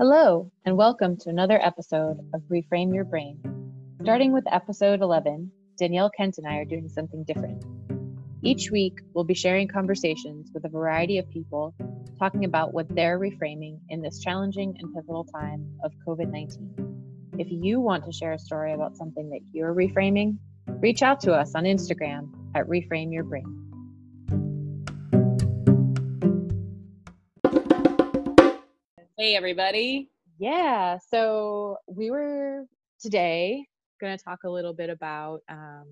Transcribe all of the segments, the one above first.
Hello, and welcome to another episode of Reframe Your Brain. Starting with episode 11, Danielle Kent and I are doing something different. Each week, we'll be sharing conversations with a variety of people talking about what they're reframing in this challenging and pivotal time of COVID 19. If you want to share a story about something that you're reframing, reach out to us on Instagram at Reframe Your Brain. Hey, everybody. Yeah, so we were today going to talk a little bit about um,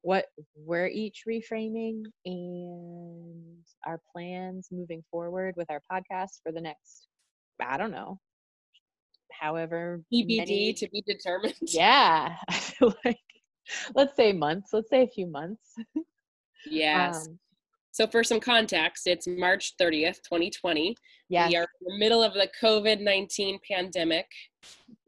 what we're each reframing and our plans moving forward with our podcast for the next, I don't know, however TBD many- to be determined. Yeah, I feel like let's say months. Let's say a few months. Yes. Um, so, for some context, it's March 30th, 2020. yes. We are in the middle of the COVID 19 pandemic.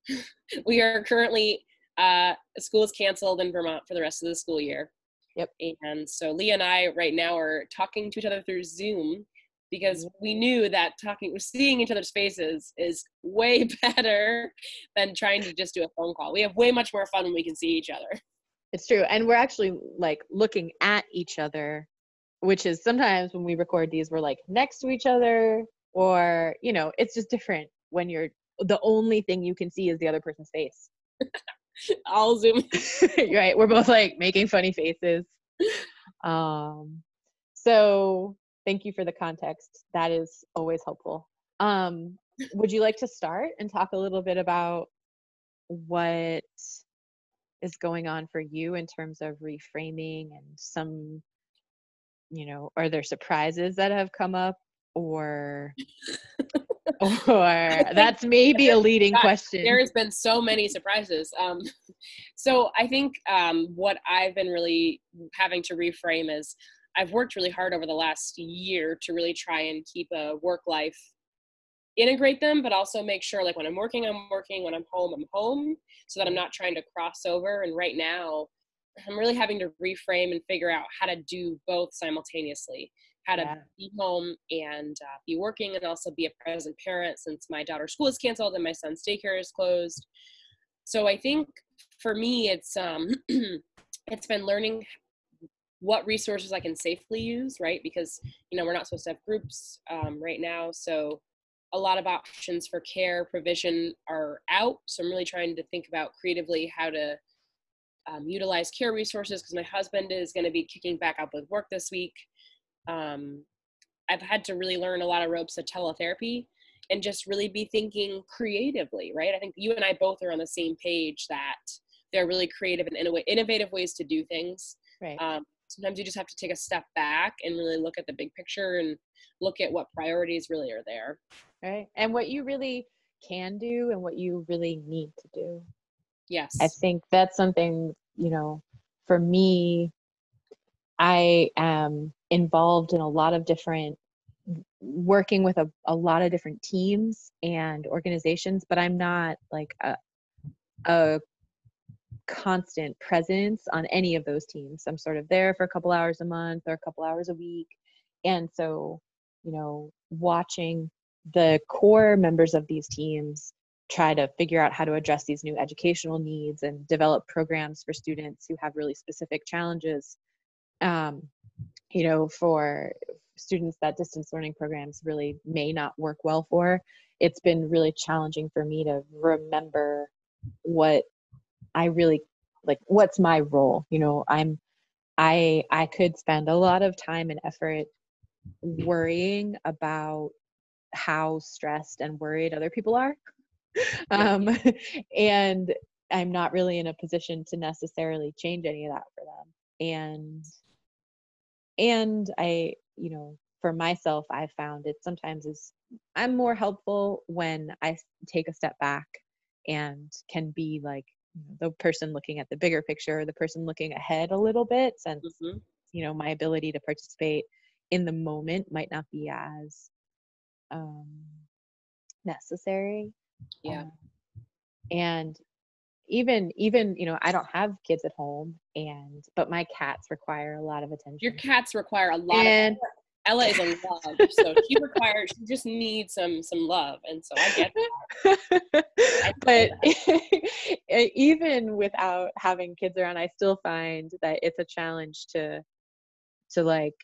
we are currently, uh, school is canceled in Vermont for the rest of the school year. Yep. And so, Leah and I right now are talking to each other through Zoom because we knew that talking, seeing each other's faces is way better than trying to just do a phone call. We have way much more fun when we can see each other. It's true. And we're actually like looking at each other, which is sometimes when we record these, we're like next to each other, or, you know, it's just different when you're the only thing you can see is the other person's face. I'll zoom. right. We're both like making funny faces. Um, so thank you for the context. That is always helpful. Um, would you like to start and talk a little bit about what is going on for you in terms of reframing and some you know are there surprises that have come up or or that's maybe a leading God, question. there has been so many surprises um, so i think um, what i've been really having to reframe is i've worked really hard over the last year to really try and keep a work life integrate them but also make sure like when i'm working i'm working when i'm home i'm home so that i'm not trying to cross over and right now i'm really having to reframe and figure out how to do both simultaneously how to Yeah. be home and uh, be working and also be a present parent since my daughter's school is canceled and my son's daycare is closed. So i think for me it's um it's been learning what resources i can safely use right? Because you know we're not supposed to have groups um, right now so a lot of options for care provision are out. So i'm really trying to think about creatively how to um, utilize care resources because my husband is going to be kicking back up with work this week um, I've had to really learn a lot of ropes of teletherapy and just really be thinking creatively, right? I think you and I both are on the same page that there are really creative and innovative ways to do things. right Um, sometimes you just have to take a step back and really look at the big picture and look at what priorities really are there. right and what you really can do and what you really need to do Yes. I think that's something, you know, for me, I am involved in a lot of different working with a, a lot of different teams and organizations, but I'm not like a, a constant presence on any of those teams. I'm sort of there for a couple hours a month or a couple hours a week. And so, you know, watching the core members of these teams try to figure out how to address these new educational needs and develop programs for students who have really specific challenges. Um, you know, for students that distance learning programs really may not work well for, it's been really challenging for me to remember what I really like what's my role. You know, I'm I I could spend a lot of time and effort worrying about how stressed and worried other people are. um, and I'm not really in a position to necessarily change any of that for them. And and I, you know, for myself, I found it sometimes is I'm more helpful when I take a step back and can be like the person looking at the bigger picture, or the person looking ahead a little bit, since Mhm. you know my ability to participate in the moment might not be as um, necessary Yeah. um, and even even you know i don't have kids at home and but my cats require a lot of attention Your cats require a lot and of Ella is in love, so she requires she just needs some some love, and so I get that. I but even without having kids around, I still find that it's a challenge to to like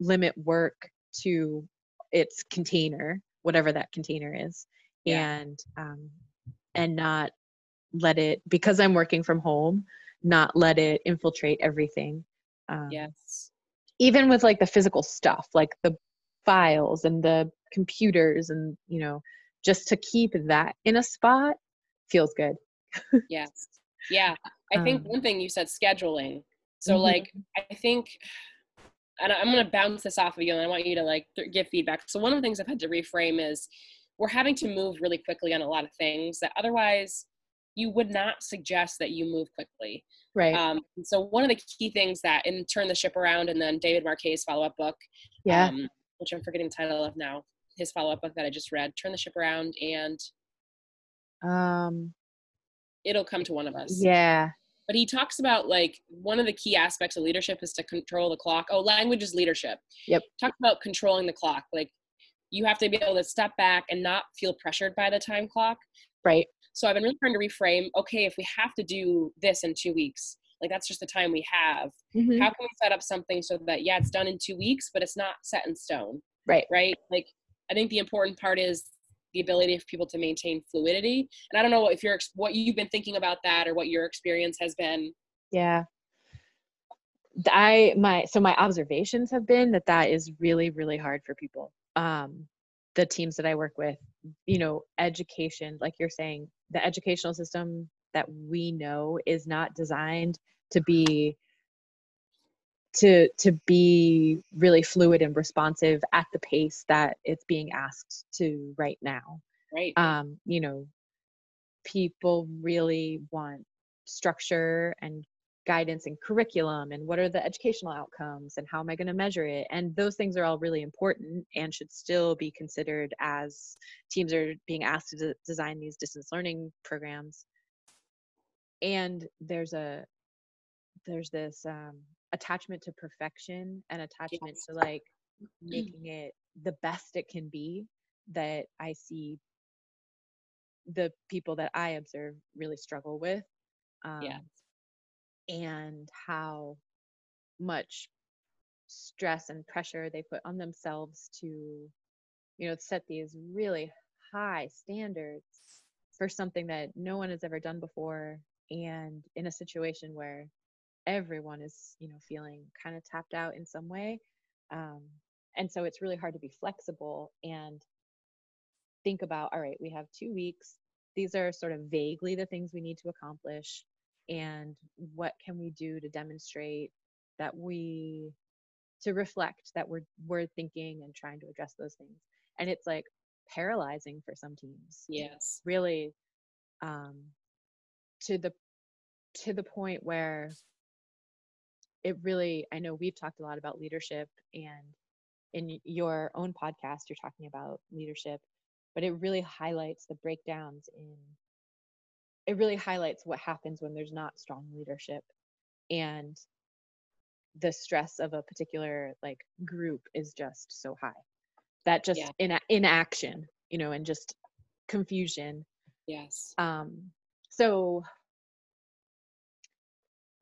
limit work to its container, whatever that container is, Yeah. and um, and not let it because I'm working from home, not let it infiltrate everything. Um, Yes. even with like the physical stuff like the files and the computers and you know just to keep that in a spot feels good Yes. Yeah. I think Um, one thing you said scheduling. So Mhm. like I think and I'm going to bounce this off of you and I want you to like th- give feedback. So one of the things I've had to reframe is we're having to move really quickly on a lot of things that otherwise you would not suggest that you move quickly. right Um, so one of the key things that in Turn the Ship Around and then David Marquet's follow-up book, yeah um, which I'm forgetting the title of now, his follow-up book that I just read, Turn the Ship Around and um It'll Come to One of Us. yeah but he talks about like one of the key aspects of leadership is to control the clock oh language is leadership Yep. talk about controlling the clock like you have to be able to step back and not feel pressured by the time clock. Right. So i've been really trying to reframe okay if we have to do this in two weeks like that's just the time we have. Mhm. how can we set up something so that yeah it's done in two weeks but it's not set in stone. Right. Right? Like i think the important part is the ability of people to maintain fluidity. And i don't know if you're what you've been thinking about that or what your experience has been. Yeah. I my so my observations have been that that is really really hard for people um the teams that i work with you know education like you're saying the educational system that we know is not designed to be to to be really fluid and responsive at the pace that it's being asked to right now. Right. Um you know people really want structure and guidance and curriculum and what are the educational outcomes and how am i going to measure it and those things are all really important and should still be considered as teams are being asked to de- design these distance learning programs and there's a there's this um, attachment to perfection and attachment Yes. to like making it the best it can be that i see the people that i observe really struggle with um, Yeah. And how much stress and pressure they put on themselves to you know set these really high standards for something that no one has ever done before and in a situation where everyone is you know feeling kind of tapped out in some way. Um, and so it's really hard to be flexible and think about all right we have two weeks. These are sort of vaguely the things we need to accomplish and what can we do to demonstrate that we to reflect that we're we're thinking and trying to address those things. And it's like paralyzing for some teams. Yes. Really um to the to the point where it really i know we've talked a lot about leadership and in your own podcast you're talking about leadership but it really highlights the breakdowns in it really highlights what happens when there's not strong leadership and the stress of a particular like group is just so high. That just Yeah. in inaction you know and just confusion. Yes. Um so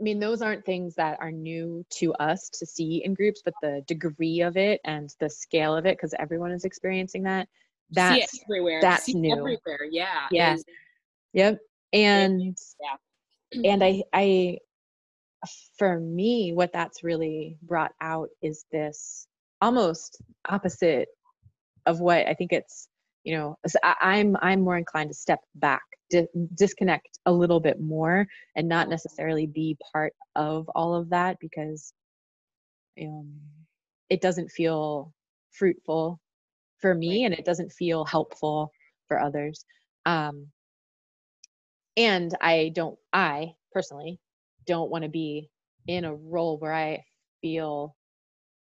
i mean those aren't things that are new to us to see in groups but the degree of it and the scale of it because everyone is experiencing that that's everywhere. that's new. everywhere. Yeah. Yeah. is- yep and yeah. and i i for me what that's really brought out is this almost opposite of what i think it's you know i'm i'm more inclined to step back di- disconnect a little bit more and not necessarily be part of all of that because um, it doesn't feel fruitful for me and it doesn't feel helpful for others. Um, and i don't i personally don't want to be in a role where i feel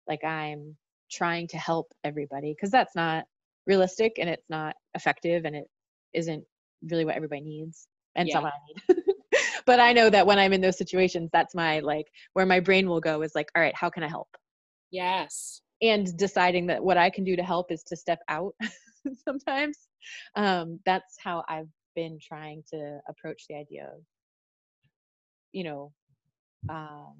like i'm trying to help everybody because that's not realistic and it's not effective and it isn't really what everybody needs and Yeah. what i need but i know that when i'm in those situations that's my like where my brain will go is like all right how can i help yes and deciding that what I can do to help is to step out sometimes. Um, that's how I've been trying to approach the idea of, you know, um,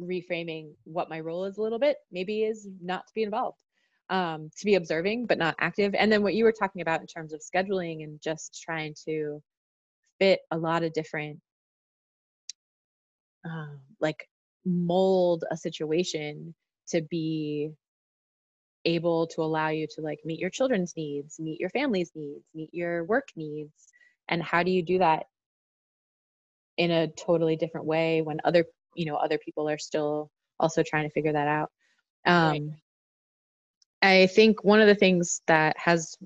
reframing what my role is a little bit. Maybe is not to be involved, um, to be observing but not active. And then what you were talking about in terms of scheduling and just trying to fit a lot of different, um, like mold a situation to be able to allow you to like meet your children's needs, meet your family's needs, meet your work needs. And how do you do that in a totally different way when other, you know, other people are still also trying to figure that out? Um, right. I think one of the things that has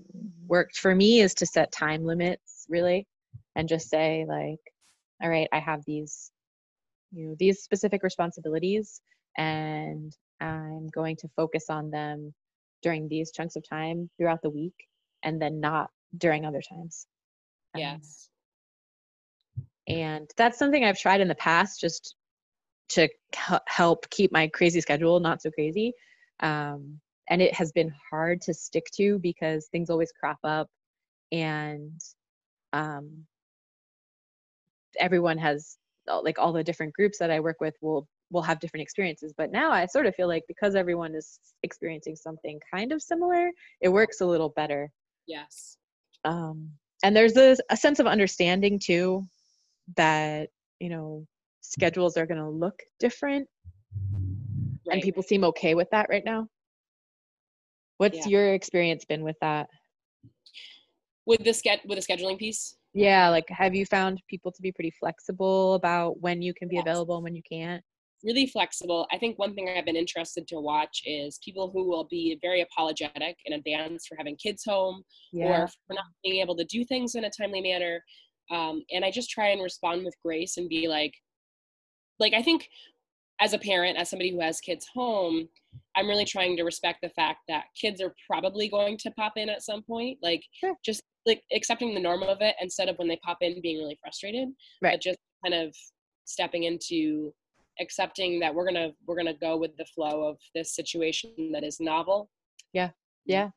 worked for me is to set time limits really and just say like all right i have these you know these specific responsibilities and i'm going to focus on them during these chunks of time throughout the week and then not during other times. Um, yes. um, and that's something i've tried in the past just to help keep my crazy schedule not so crazy. Um, and it has been hard to stick to because things always crop up and um, everyone has like all the different groups that I work with will will have different experiences but now i sort of feel like because everyone is experiencing something kind of similar it works a little better. Yes. Um and there's a, a sense of understanding too that you know schedules are going to look different. Right. and people seem okay with that right now. What's yeah. your experience been with that? With the ske- with the scheduling piece? Yeah like have you found people to be pretty flexible about when you can be yes. available and when you can't really flexible i think one thing i've been interested to watch is people who will be very apologetic in advance for having kids home yeah. or for not being able to do things in a timely manner um, and i just try and respond with grace and be like like i think as a parent as somebody who has kids home i'm really trying to respect the fact that kids are probably going to pop in at some point like sure. just like accepting the norm of it instead of when they pop in being really frustrated right. but just kind of stepping into accepting that we're gonna we're gonna go with the flow of this situation that is novel. Yeah mm. yeah.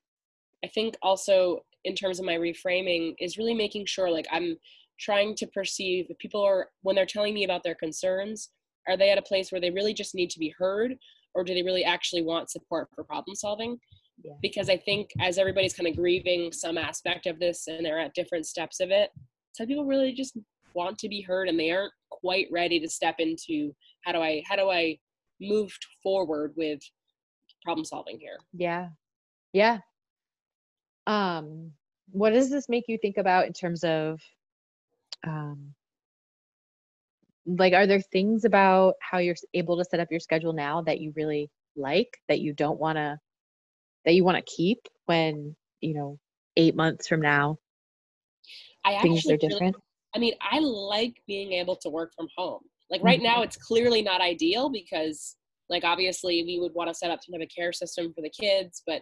I think also in terms of my reframing is really making sure like i'm trying to perceive if people are when they're telling me about their concerns are they at a place where they really just need to be heard or do they really actually want support for problem solving? Yeah. because I think as everybody's kind of grieving some aspect of this and they're at different steps of it, some people really just want to be heard and they aren't quite ready to step into how do I how do I move forward with problem solving here. Yeah. Yeah. Um what does this make you think about in terms of um like are there things about how you're able to set up your schedule now that you really like that you don't want to that you want to keep when you know eight months from now I things are different really, i mean i like being able to work from home like right mm-hmm. now it's clearly not ideal because like obviously we would want to set up some type of care system for the kids but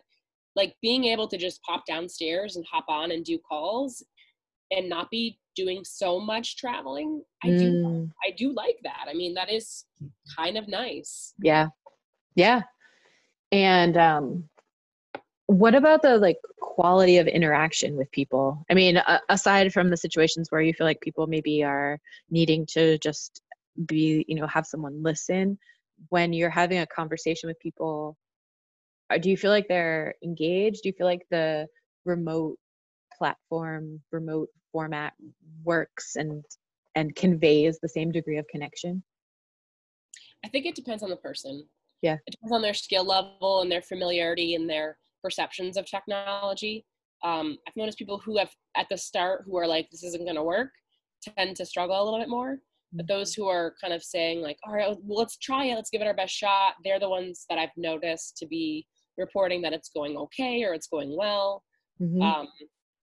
like being able to just pop downstairs and hop on and do calls and not be doing so much traveling i mm. do i do like that. I mean that is kind of nice. Yeah. Yeah. And um what about the like quality of interaction with people? I mean uh, aside from the situations where you feel like people maybe are needing to just be you know have someone listen when you're having a conversation with people. Uh, do you feel like they're engaged? Do you feel like the remote platform remote format works and and conveys the same degree of connection? I think it depends on the person. Yeah. It depends on their skill level and their familiarity and their perceptions of technology. Um, I've noticed people who have at the start who are like, this isn't going to work, tend to struggle a little bit more. But those who are kind of saying like, all right, well, let's try it, let's give it our best shot. They're the ones that I've noticed to be reporting that it's going okay or it's going well. Mm-hmm. Um,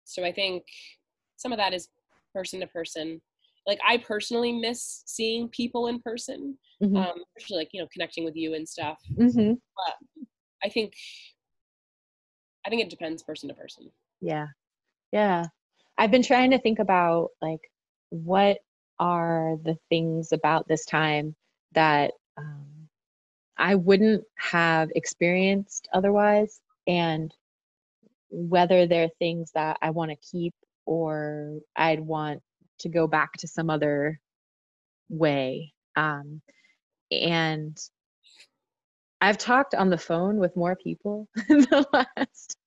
so I think some of that is person to person. Like I personally miss seeing people in person, mm-hmm. um, especially like you know connecting with you and stuff. Mm-hmm. But I think I think it depends person to person. Yeah. Yeah. I've been trying to think about like what are the things about this time that um, I wouldn't have experienced otherwise and whether they're things that I want to keep or I'd want to go back to some other way. Um, and I've talked on the phone with more people in the last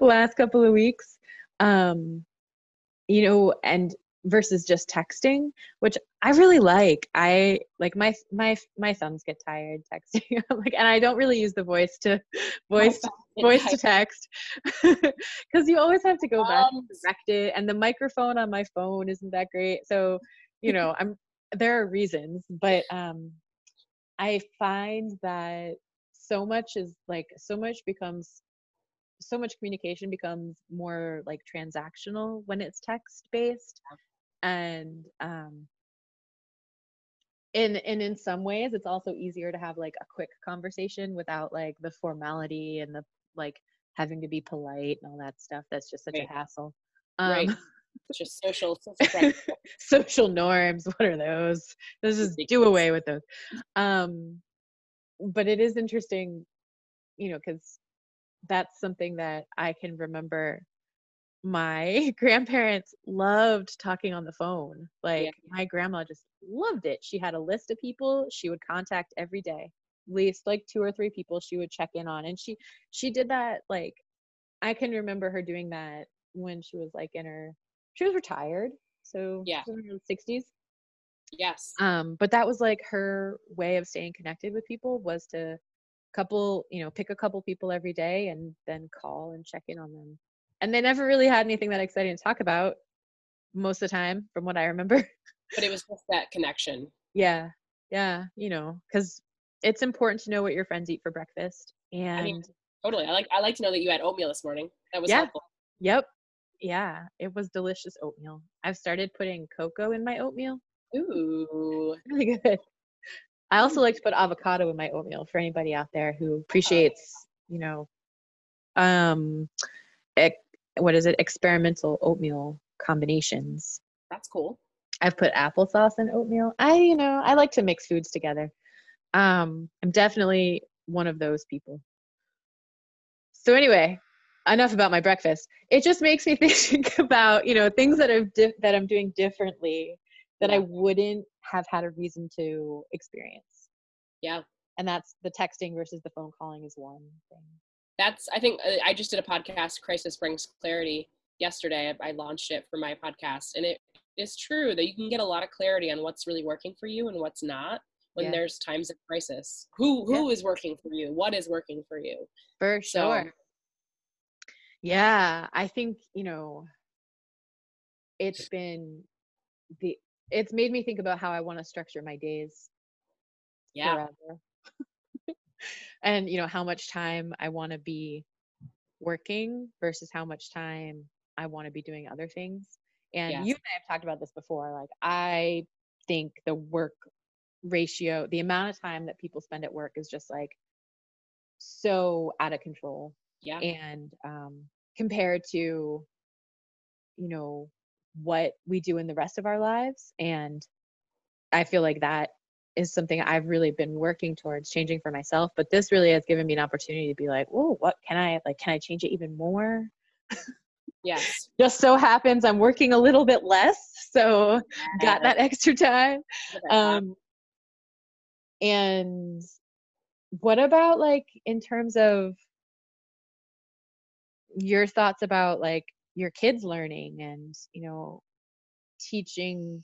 last couple of weeks. Um, you know, and versus just texting, which I really like. I like my my my thumbs get tired texting. like, and I don't really use the voice to voice voice to text because you always have to go back and direct it, and the microphone on my phone isn't that great. So, you know, I'm there are reasons, but um, I find that so much is like so much becomes so much communication becomes more like transactional when it's text based and um and and in some ways it's also easier to have like a quick conversation without like the formality and the like having to be polite and all that stuff. That's just such right. a hassle um, right just social social, social norms. What are those? Let's just do away with those. Um but it is interesting you know because that's something that i can remember my grandparents loved talking on the phone. Like yeah. my grandma just loved it. She had a list of people she would contact every day. At least like two or three people she would check in on. And she she did that like I can remember her doing that when she was like in her she was retired. So yeah. in her 60s. Yes. Um but that was like her way of staying connected with people was to couple, you know, pick a couple people every day and then call and check in on them. And they never really had anything that exciting to talk about most of the time from what i remember. But it was just that connection. Yeah. Yeah you know because it's important to know what your friends eat for breakfast and I mean, totally i like i like to know that you had oatmeal this morning. That was yeah. helpful. Yep. Yeah it was delicious oatmeal. I've started putting cocoa in my oatmeal. Ooh. Really good i also like to put avocado in my oatmeal for anybody out there who appreciates you know um what is it? Experimental oatmeal combinations. That's cool. I've put applesauce in oatmeal. I you know i like to mix foods together. Um i'm definitely one of those people. So anyway enough about my breakfast. It just makes me think about you know things that i've di- that i'm doing differently that i wouldn't have had a reason to experience. Yeah. And that's the texting versus the phone calling is one thing. That's i think uh, i just did a podcast crisis brings clarity yesterday I, launched it for my podcast and it is true that you can get a lot of clarity on what's really working for you and what's not when yeah. there's times of crisis. Who who yeah. is working for you? What is working for you? For sure. So, yeah i think you know it's been the it's made me think about how i want to structure my days yeah. forever. And you know how much time i want to be working versus how much time i want to be doing other things. And yes. you and i have talked about this before like i think the work ratio the amount of time that people spend at work is just like so out of control. Yeah. And um compared to you know what we do in the rest of our lives and i feel like that is something I've really been working towards changing for myself. But this really has given me an opportunity to be like, oh, what can I like? Can I change it even more? Yes. Just so happens I'm working a little bit less, so yeah. got that extra time. Um, and what about like in terms of your thoughts about like your kids learning and you know teaching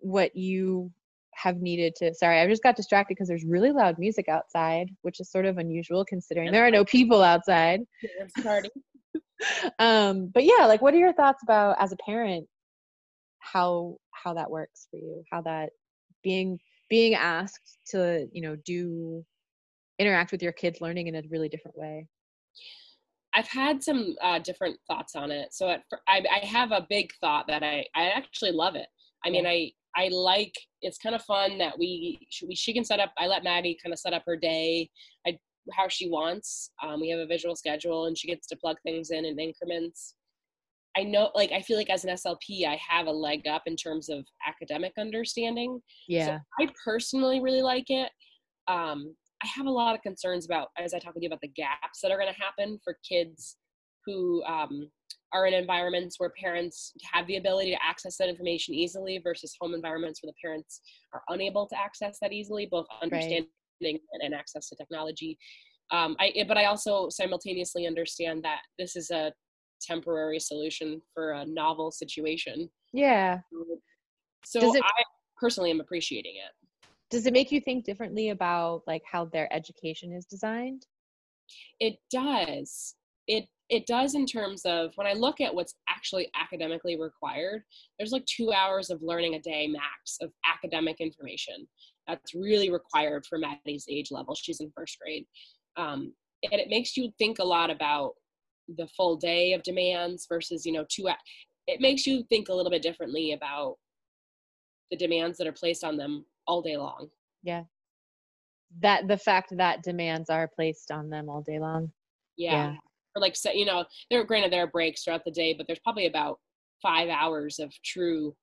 what you have needed to sorry i just got distracted because there's really loud music outside which is sort of unusual considering there are no people outside. Um but yeah like what are your thoughts about as a parent how how that works for you? How that being being asked to you know do interact with your kids learning in a really different way I've had some uh, different thoughts on it. So at, I, I have a big thought that I, I actually love it. I mean, I, I like it's kind of fun that we she, we, she can set up. I let Maddie kind of set up her day I, how she wants. Um, we have a visual schedule, and she gets to plug things in in increments. I know, like, I feel like as an SLP, I have a leg up in terms of academic understanding. Yeah. So I personally really like it. um, I have a lot of concerns about, as I talk with you about the gaps that are going to happen for kids who um, are in environments where parents have the ability to access that information easily versus home environments where the parents are unable to access that easily, both understanding right. and access to technology. Um, I, but I also simultaneously understand that this is a temporary solution for a novel situation. Yeah. So it, I personally am appreciating it. Does it make you think differently about like how their education is designed? It does. It it does in terms of when I look at what's actually academically required, there's like two hours of learning a day max of academic information. That's really required for Maddie's age level. She's in first grade. Um, and it makes you think a lot about the full day of demands versus, you know, two, it makes you think a little bit differently about the demands that are placed on them all day long. Yeah. That the fact that demands are placed on them all day long. Yeah. yeah. Or like you know, there granted there are breaks throughout the day, but there's probably about five hours of true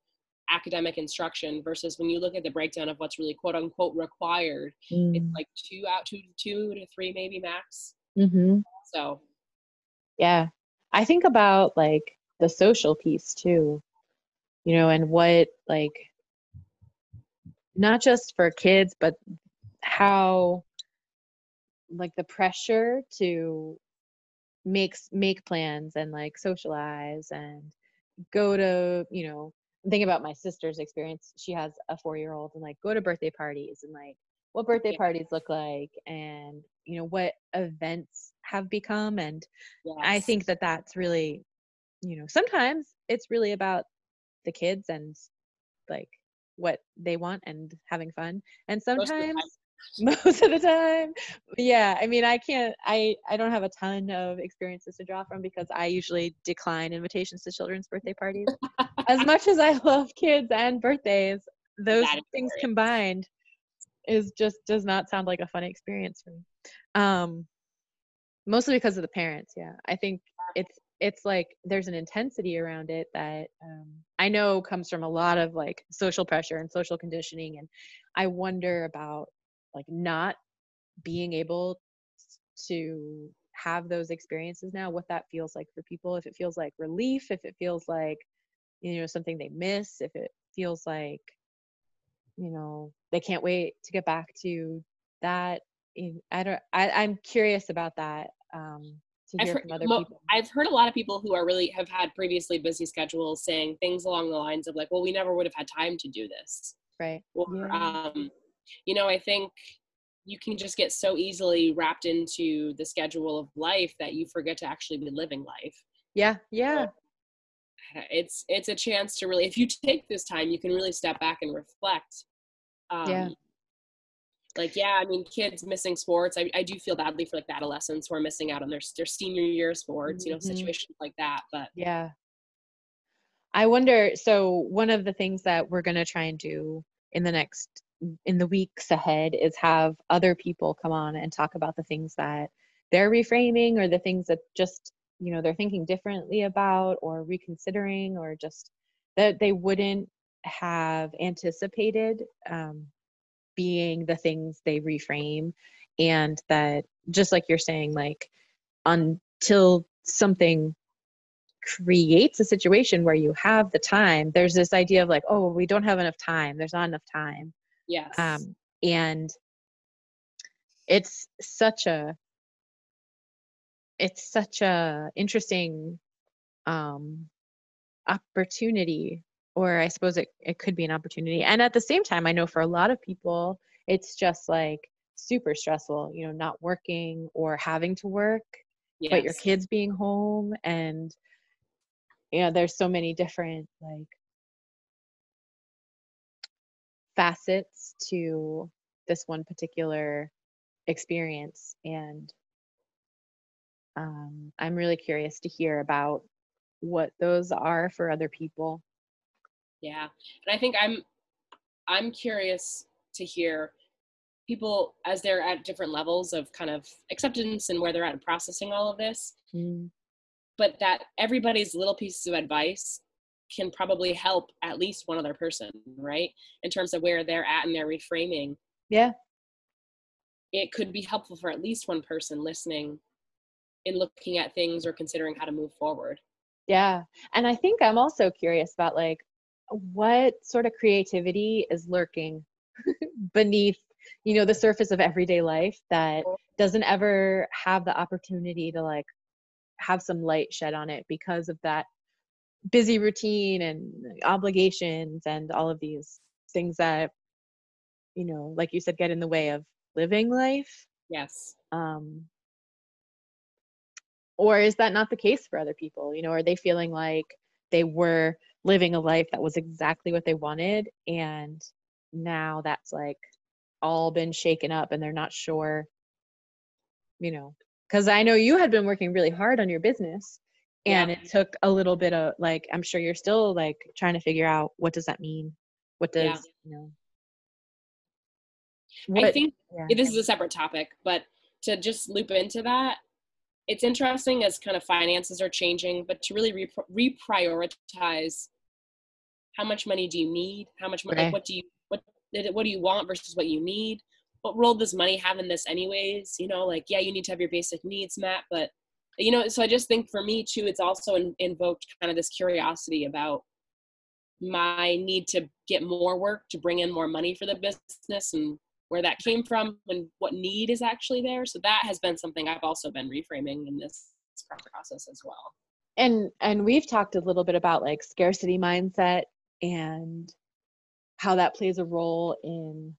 academic instruction versus when you look at the breakdown of what's really quote unquote required, mm. it's like two out two two to three maybe max. Mm-hmm. So yeah. I think about like the social piece too, you know, and what like not just for kids, but how like the pressure to make make plans and like socialize and go to you know think about my sister's experience she has a four year old and like go to birthday parties and like what birthday yeah. parties look like and you know what events have become and yes. i think that that's really you know sometimes it's really about the kids and like what they want and having fun and sometimes most of the time yeah i mean i can't i i don't have a ton of experiences to draw from because i usually decline invitations to children's birthday parties. As much as i love kids and birthdays those things combined is just does not sound like a fun experience for me. Um mostly because of the parents yeah. I think it's it's like there's an intensity around it that um, i know comes from a lot of like social pressure and social conditioning and i wonder about like not being able to have those experiences now what that feels like for people if it feels like relief if it feels like you know something they miss if it feels like you know they can't wait to get back to that i don't I, i'm curious about that um to hear heard, from other people. I've heard a lot of people who are really have had previously busy schedules saying things along the lines of like well we never would have had time to do this. Right. Or yeah. um you know i think you can just get so easily wrapped into the schedule of life that you forget to actually be living life. Yeah yeah. So it's it's a chance to really if you take this time you can really step back and reflect um, yeah like yeah i mean kids missing sports I, I do feel badly for like the adolescents who are missing out on their, their senior year sports you know mm-hmm. situations like that but yeah i wonder so one of the things that we're going to try and do in the next in the weeks ahead is have other people come on and talk about the things that they're reframing or the things that just you know they're thinking differently about or reconsidering or just that they wouldn't have anticipated um, being the things they reframe and that just like you're saying like until something creates a situation where you have the time there's this idea of like oh we don't have enough time. There's not enough time. Yes. Um and it's such a it's such a interesting um opportunity or I suppose it, it could be an opportunity. And at the same time, I know for a lot of people, it's just like super stressful, you know, not working or having to work, yes. but your kids being home. And, you know, there's so many different like facets to this one particular experience. And um, I'm really curious to hear about what those are for other people yeah and i think i'm i'm curious to hear people as they're at different levels of kind of acceptance and where they're at in processing all of this mm. but that everybody's little pieces of advice can probably help at least one other person right in terms of where they're at and their reframing yeah it could be helpful for at least one person listening in looking at things or considering how to move forward. Yeah. And I think I'm also curious about like what sort of creativity is lurking beneath, you know, the surface of everyday life that doesn't ever have the opportunity to like have some light shed on it because of that busy routine and obligations and all of these things that you know like you said get in the way of living life? Yes. Um or is that not the case for other people? You know are they feeling like they were living a life that was exactly what they wanted and now that's like all been shaken up and they're not sure you know because i know you had been working really hard on your business and yeah. it took a little bit of like i'm sure you're still like trying to figure out what does that mean what does yeah. you know what, i think yeah. this is a separate topic but to just loop into that it's interesting as kind of finances are changing, but to really re- reprioritize how much money do you need? How much money? Like what do you what what do you want versus what you need? What role does money have in this, anyways? You know, like yeah, you need to have your basic needs met, but you know, so I just think for me too, it's also in, invoked kind of this curiosity about my need to get more work to bring in more money for the business and where that came from and what need is actually there. So that has been something I've also been reframing in this process as well. And and we've talked a little bit about like scarcity mindset and how that plays a role in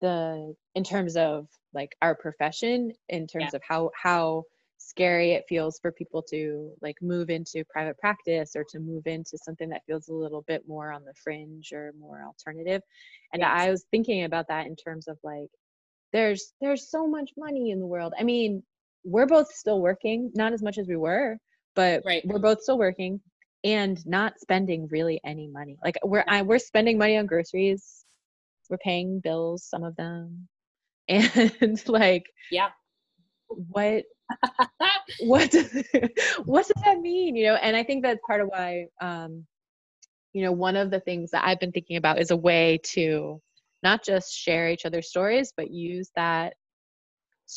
the in terms of like our profession in terms yeah. of how how scary it feels for people to like move into private practice or to move into something that feels a little bit more on the fringe or more alternative and yes. i was thinking about that in terms of like there's there's so much money in the world i mean we're both still working not as much as we were but right. we're both still working and not spending really any money. Like we're I, we're spending money on groceries. We're paying bills some of them. And like yeah. what what does, what does that mean you know? And i think that's part of why um you know one of the things that i've been thinking about is a way to not just share each other's stories but use that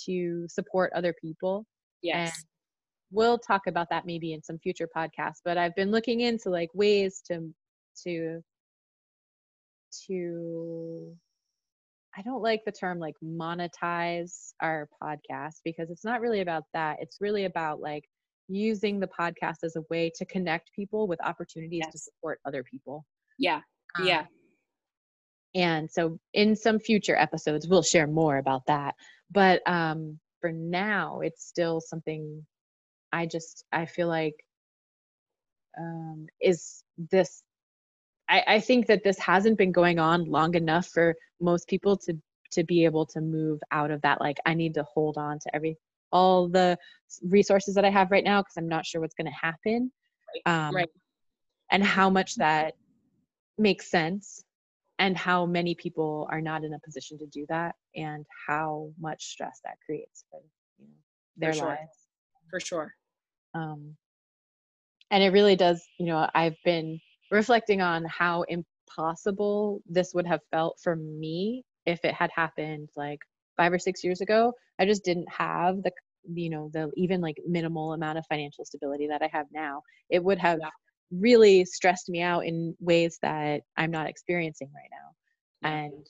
to support other people. Yes we'll talk about that maybe in some future podcasts but i've been looking into like ways to to to I don't like the term like monetize our podcast because it's not really about that. It's really about like using the podcast as a way to connect people with opportunities yes. to support other people. Yeah. Um, yeah. And so in some future episodes we'll share more about that. But um for now it's still something I just I feel like um is this I, I think that this hasn't been going on long enough for most people to to be able to move out of that like i need to hold on to every all the resources that i have right now because i'm not sure what's going to happen um, right. and how much that makes sense and how many people are not in a position to do that and how much stress that creates for you know, their for sure. lives for sure um, and it really does you know i've been reflecting on how impossible this would have felt for me if it had happened like five or six years ago i just didn't have the you know the even like minimal amount of financial stability that i have now it would have yeah. really stressed me out in ways that i'm not experiencing right now yeah. and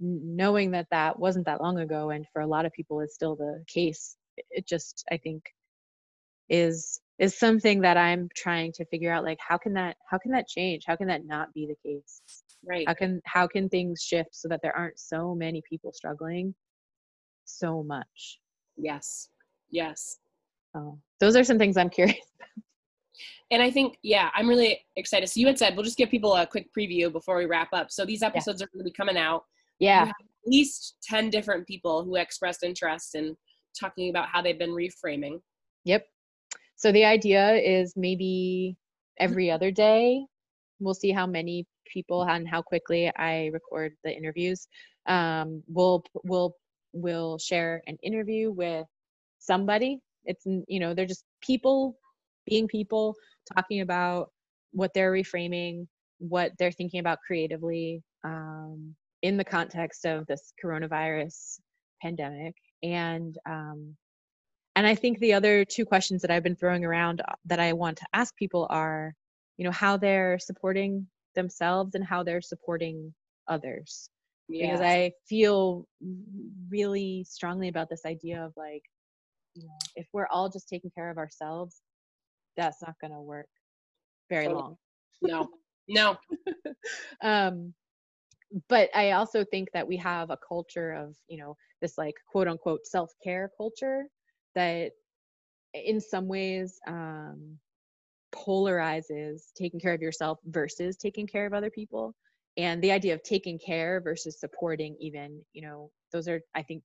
knowing that that wasn't that long ago and for a lot of people is still the case it just i think is is something that i'm trying to figure out like how can that how can that change? How can that not be the case? Right. how can how can things shift so that there aren't so many people struggling so much? Yes. Yes. Oh those are some things i'm curious about. and i think yeah i'm really excited. So you had said we'll just give people a quick preview before we wrap up. So these episodes yeah. are going to be coming out. Yeah. at least 10 different people who expressed interest in talking about how they've been reframing. Yep so the idea is maybe every other day we'll see how many people and how quickly i record the interviews. Um, we'll we'll we'll share an interview with somebody. It's you know they're just people being people talking about what they're reframing what they're thinking about creatively um, in the context of this coronavirus pandemic. And um, and i think the other two questions that i've been throwing around uh, that i want to ask people are you know how they're supporting themselves and how they're supporting others. Yeah. because i feel really strongly about this idea of like you know if we're all just taking care of ourselves that's not going to work very totally. long. No. No. Um but i also think that we have a culture of you know this like quote unquote self-care culture that in some ways um polarizes taking care of yourself versus taking care of other people. And the idea of taking care versus supporting even you know those are i think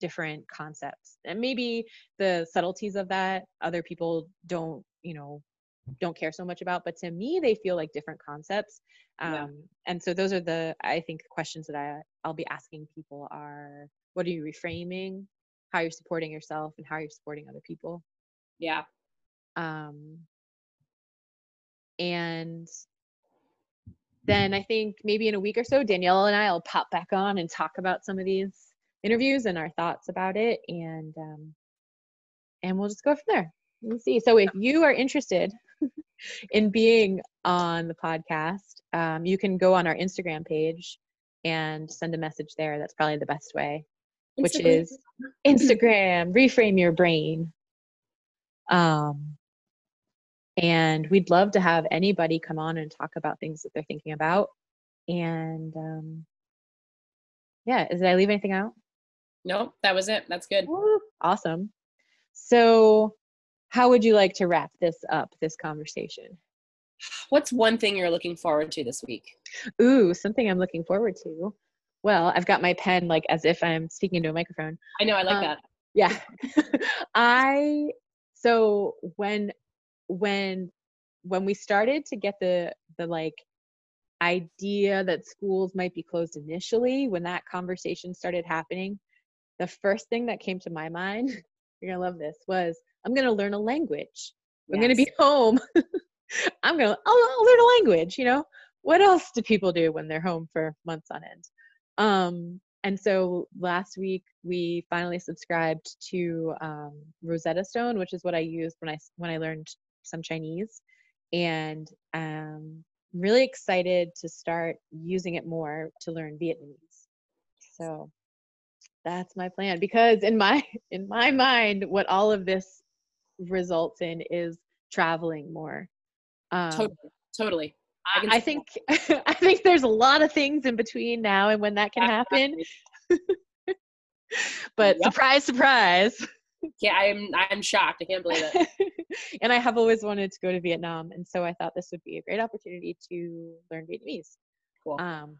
different concepts. And maybe the subtleties of that other people don't you know don't care so much about but to me they feel like different concepts. Um, yeah. and so those are the i think questions that i i'll be asking people are what are you reframing how you're supporting yourself and how you're supporting other people. Yeah. Um and then i think maybe in a week or so danielle and i'll pop back on and talk about some of these interviews and our thoughts about it and um and we'll just go from there. Let's see. So if you are interested in being on the podcast, um, you can go on our Instagram page and send a message there. That's probably the best way, Instagram. which is Instagram, reframe your brain. Um, and we'd love to have anybody come on and talk about things that they're thinking about. And um, yeah, did I leave anything out? Nope, that was it. That's good. Awesome. So how would you like to wrap this up, this conversation? What's one thing you're looking forward to this week? Ooh, something I'm looking forward to. Well, I've got my pen like as if I'm speaking into a microphone. I know, I like um, that. Yeah. I so when when when we started to get the the like idea that schools might be closed initially, when that conversation started happening, the first thing that came to my mind, you're gonna love this, was I'm to learn a language. I'm going to be home. I'm going to, I'll, learn a language, you know? What else do people do when they're home for months on end? Um, and so last week we finally subscribed to um, Rosetta Stone, which is what I used when I when I learned some Chinese, and um, really excited to start using it more to learn Vietnamese. So that's my plan because in my in my mind, what all of this results in is traveling more. Um, totally. Totally. I, I think I think there's a lot of things in between now and when that can happen. but yep. surprise, surprise. Yeah, I'm I'm shocked. I can't believe it. and I have always wanted to go to Vietnam, and so I thought this would be a great opportunity to learn Vietnamese. Cool. Um,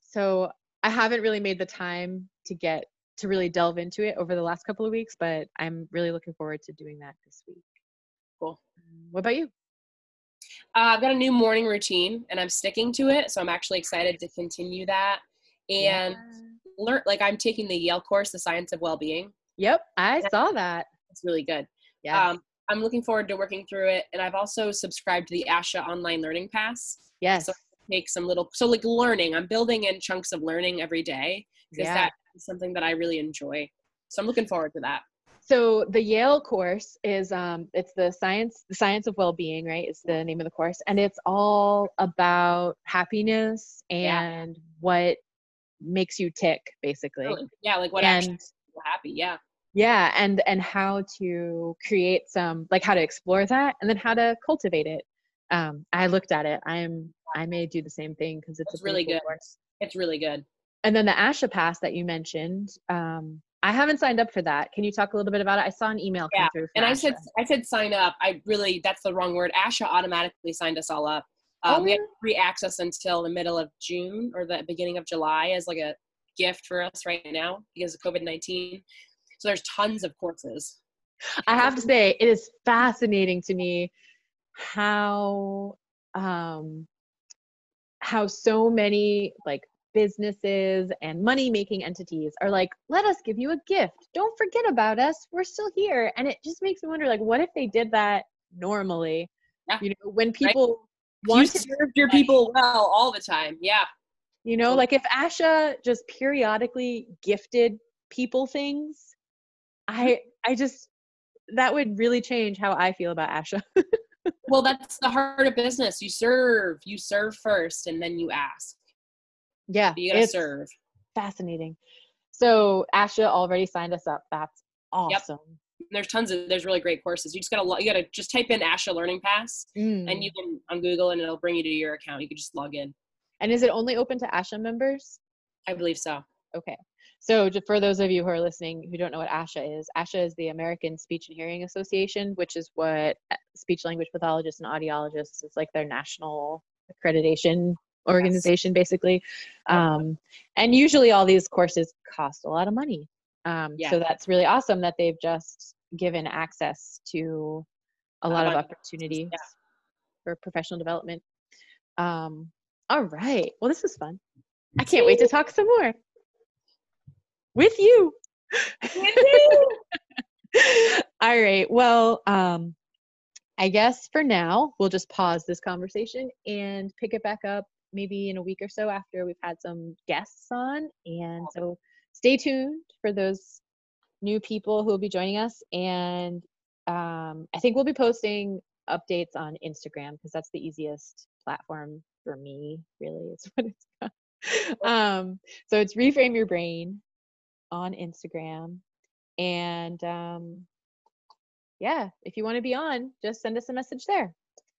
so I haven't really made the time to get to really delve into it over the last couple of weeks, but I'm really looking forward to doing that this week. Cool. Um, what about you? Uh, I've got a new morning routine and I'm sticking to it. So I'm actually excited to continue that. And yeah. learn, like, I'm taking the Yale course, The Science of Wellbeing. Yep, I saw that. It's really good. Yeah. Um, I'm looking forward to working through it. And I've also subscribed to the ASHA Online Learning Pass. Yes. So take some little, so like learning, I'm building in chunks of learning every day because yeah. that something that I really enjoy. So I'm looking forward to that. So the Yale course is um it's the science the science of well-being, right? It's the name of the course and it's all about happiness and yeah. what makes you tick basically. Yeah, like what and, makes you happy. Yeah. Yeah, and and how to create some like how to explore that and then how to cultivate it. Um I looked at it. I'm I may do the same thing because it's, it's really good. Course. It's really good and then the ASHA pass that you mentioned, um, I haven't signed up for that. Can you talk a little bit about it? I saw an email yeah. and I said I said sign up. I really that's the wrong word. ASHA automatically signed us all up. Um, oh. We have free access until the middle of June or the beginning of July as like a gift for us right now because of COVID nineteen. So there's tons of courses. I have to say it is fascinating to me how um, how so many like businesses and money making entities are like, let us give you a gift. Don't forget about us. We're still here. And it just makes me wonder, like, what if they did that normally? Yeah. You know, when people right. want you to served your people well all the time. Yeah. You know, like if Asha just periodically gifted people things, I mm-hmm. I just that would really change how I feel about Asha. well, that's the heart of business. You serve, you serve first, and then you ask. Yeah, you gotta serve. Fascinating. So Asha already signed us up. That's awesome. Yep there's tons of there's really great courses. You just gotta you gotta just type in Asha Learning Pass, mm. and you can on Google, and it'll bring you to your account. You can just log in. And is it only open to ASHA members? I believe so. Okay. So for those of you who are listening who don't know what ASHA is, ASHA is the American Speech and Hearing Association, which is what uh, speech language pathologists and audiologists is like their national accreditation organization, yes. basically. Um, and usually all these courses cost a lot of money. Um, yeah. So that's really awesome that they've just given access to a lot of opportunities yeah. for professional development. Um, all right. Well, this was fun. I can't wait to talk some more with you. all right. Well, um, I guess for now, we'll just pause this conversation and pick it back up maybe in a week or so after we've had some guests on. And so stay tuned for those new people who will be joining us. And um, I think we'll be posting updates on Instagram because that's the easiest platform for me, really. It's what it's um, so it's Reframe Your Brain on Instagram. And um, yeah, if you want to be on, just send us a message there.